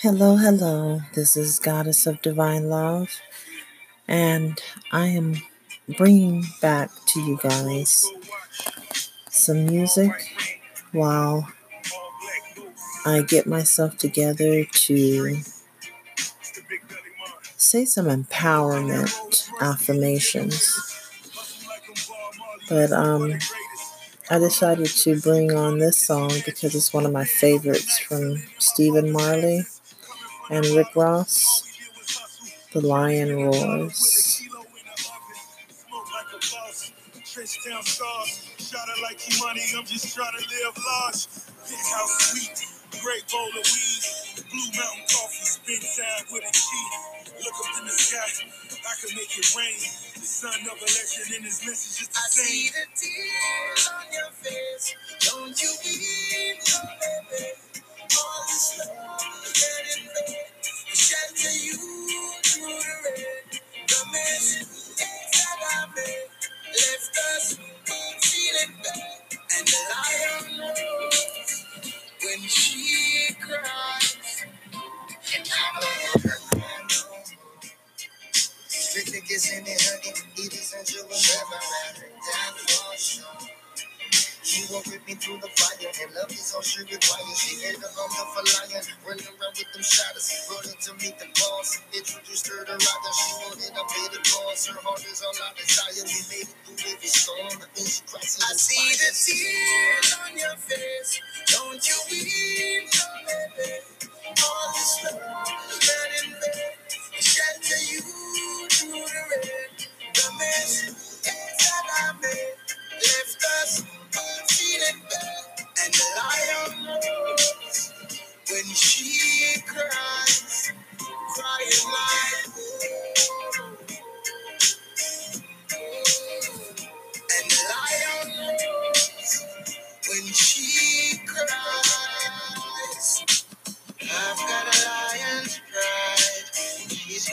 Hello, hello. This is Goddess of Divine Love, and I am bringing back to you guys some music while I get myself together to say some empowerment affirmations. But um, I decided to bring on this song because it's one of my favorites from Stephen Marley and Rick Ross. The Lion Roars. Great bowl of weed, blue mountain coffee, spin with a. Look up in the sky, I can make it rain. The of a legend in his message is the I same. see the tears on your face. Don't you weep, baby. Let it it, honey. Edie's and you will never ever die for sure. She won't rip me through the fire, and love is all she requires. She had the hunger for lion, running around with them shadows, running to meet the boss. Introduced her to Ryder, she wanted a better cause. Her heart is all I desire. We made it through every storm, then she I see the tears on your face. Don't you weep, baby. All this love, let it be. Shelter you through the rain. The mess that I made left us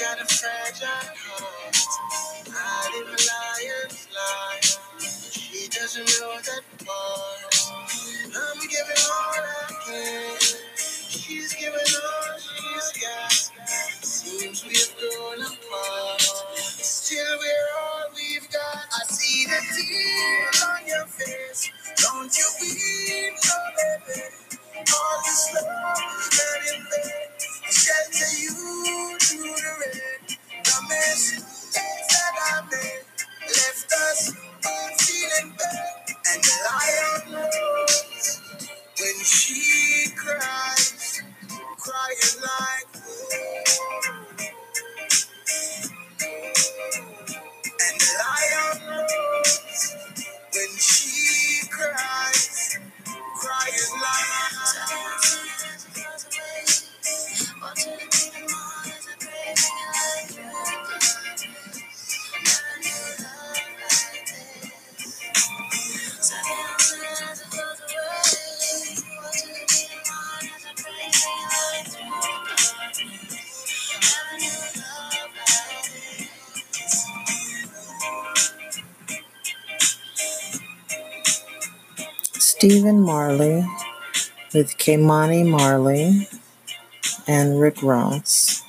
got a fragile heart. I live a lion's life. She doesn't know that part. I'm giving all I can. She's giving all she's got. Seems we've grown apart. Still, we're all we've got. I see the tears on your face. Don't you weep, no baby. All this love, Stephen Marley with Ky-Mani Marley and Rick Ross.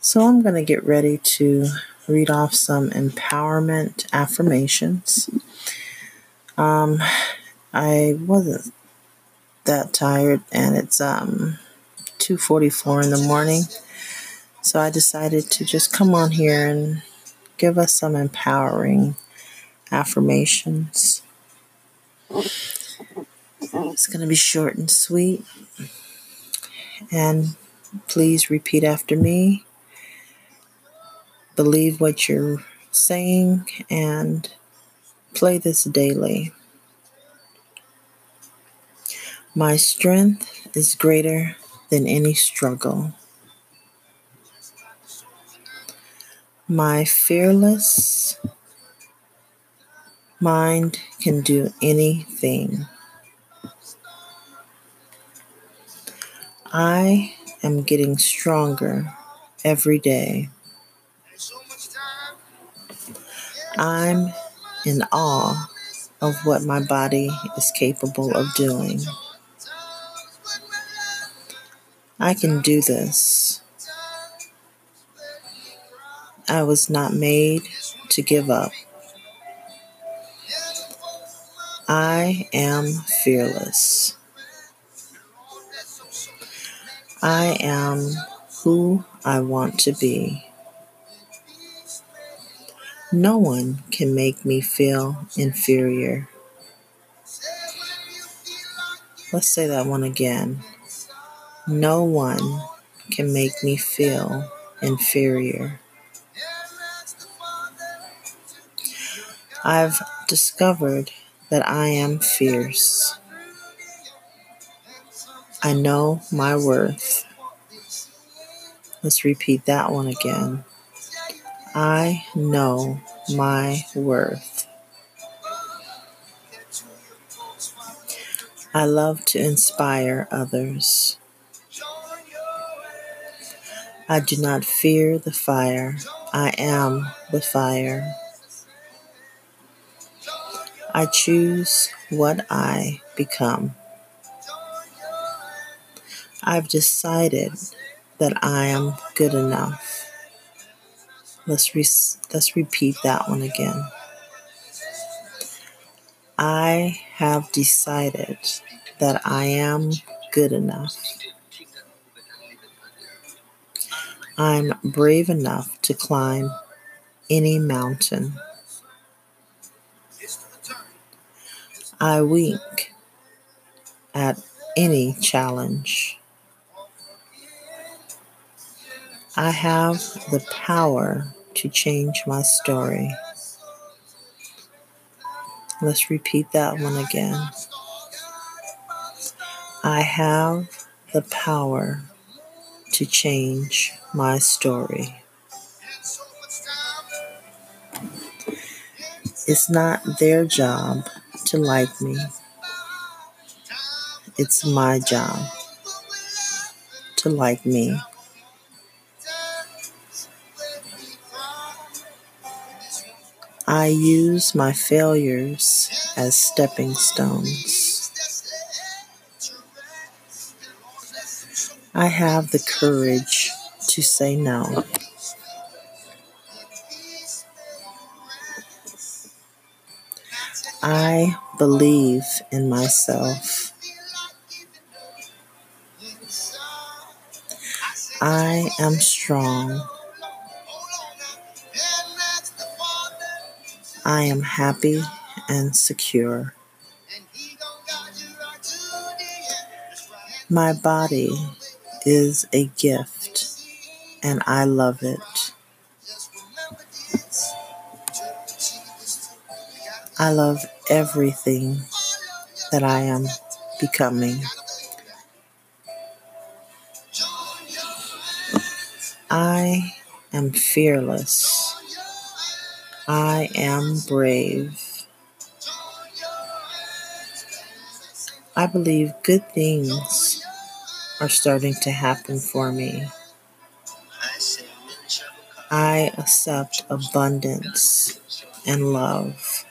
So I'm going to get ready to read off some empowerment affirmations. Um, I wasn't that tired, and it's um 2:44 in the morning, so I decided to just come on here and give us some empowering affirmations. It's going to be short and sweet. And please repeat after me. Believe what you're saying and play this daily. My strength is greater than any struggle. My fearless mind can do anything. I am getting stronger every day. I'm in awe of what my body is capable of doing. I can do this. I was not made to give up. I am fearless. I am who I want to be. No one can make me feel inferior. Let's say that one again. No one can make me feel inferior. I've discovered that I am fierce. I know my worth. Let's repeat that one again. I know my worth. I love to inspire others. I do not fear the fire. I am the fire. I choose what I become. I've decided that I am good enough. Let's, re- let's repeat that one again. I have decided that I am good enough. I'm brave enough to climb any mountain. I wink at any challenge. I have the power to change my story. Let's repeat that one again. I have the power to change my story. It's not their job to like me. It's my job to like me. I use my failures as stepping stones. I have the courage to say no. I believe in myself. I am strong. I am happy and secure. My body is a gift and I love it. I love everything that I am becoming. I am fearless. I am brave. I believe good things are starting to happen for me. I accept abundance and love.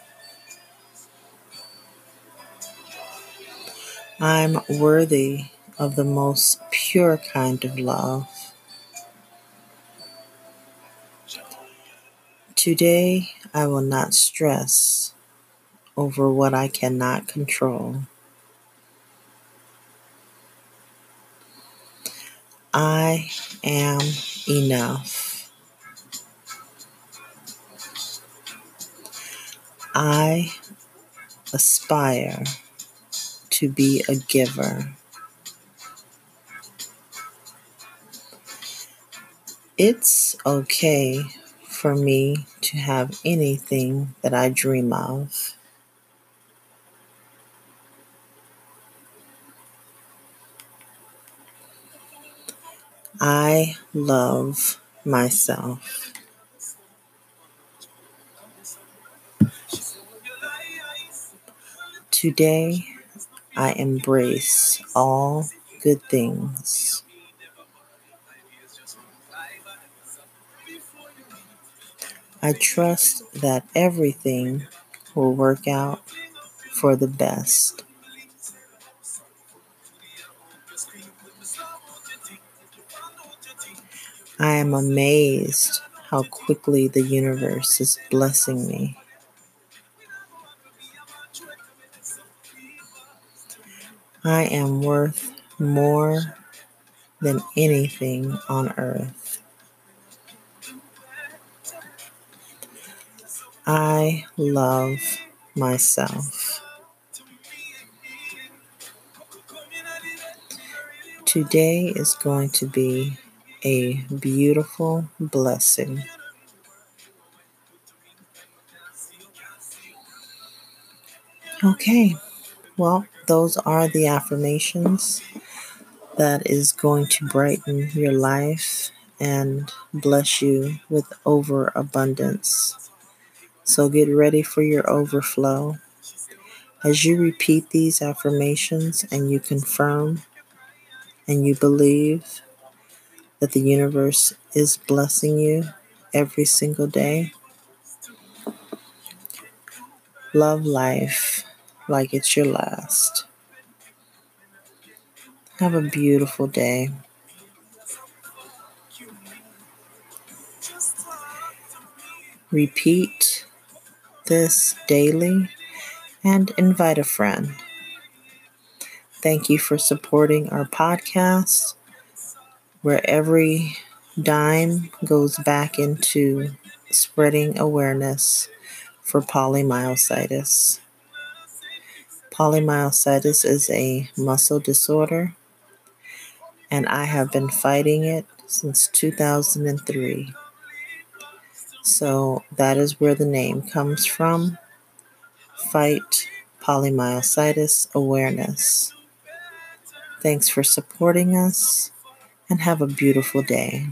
I'm worthy of the most pure kind of love. Today, I will not stress over what I cannot control. I am enough. I aspire to be a giver. It's okay for me to have anything that I dream of. I love myself. Today, I embrace all good things. I trust that everything will work out for the best. I am amazed how quickly the universe is blessing me. I am worth more than anything on earth. I love myself. Today is going to be a beautiful blessing. Okay, well, those are the affirmations that is going to brighten your life and bless you with overabundance. So get ready for your overflow. As you repeat these affirmations and you confirm and you believe that the universe is blessing you every single day, love life like it's your last. Have a beautiful day. Repeat this daily and invite a friend. Thank you for supporting our podcast, where every dime goes back into spreading awareness for polymyositis. Polymyositis is a muscle disorder and I have been fighting it since 2003. So that is where the name comes from. Fight polymyositis awareness. Thanks for supporting us and have a beautiful day.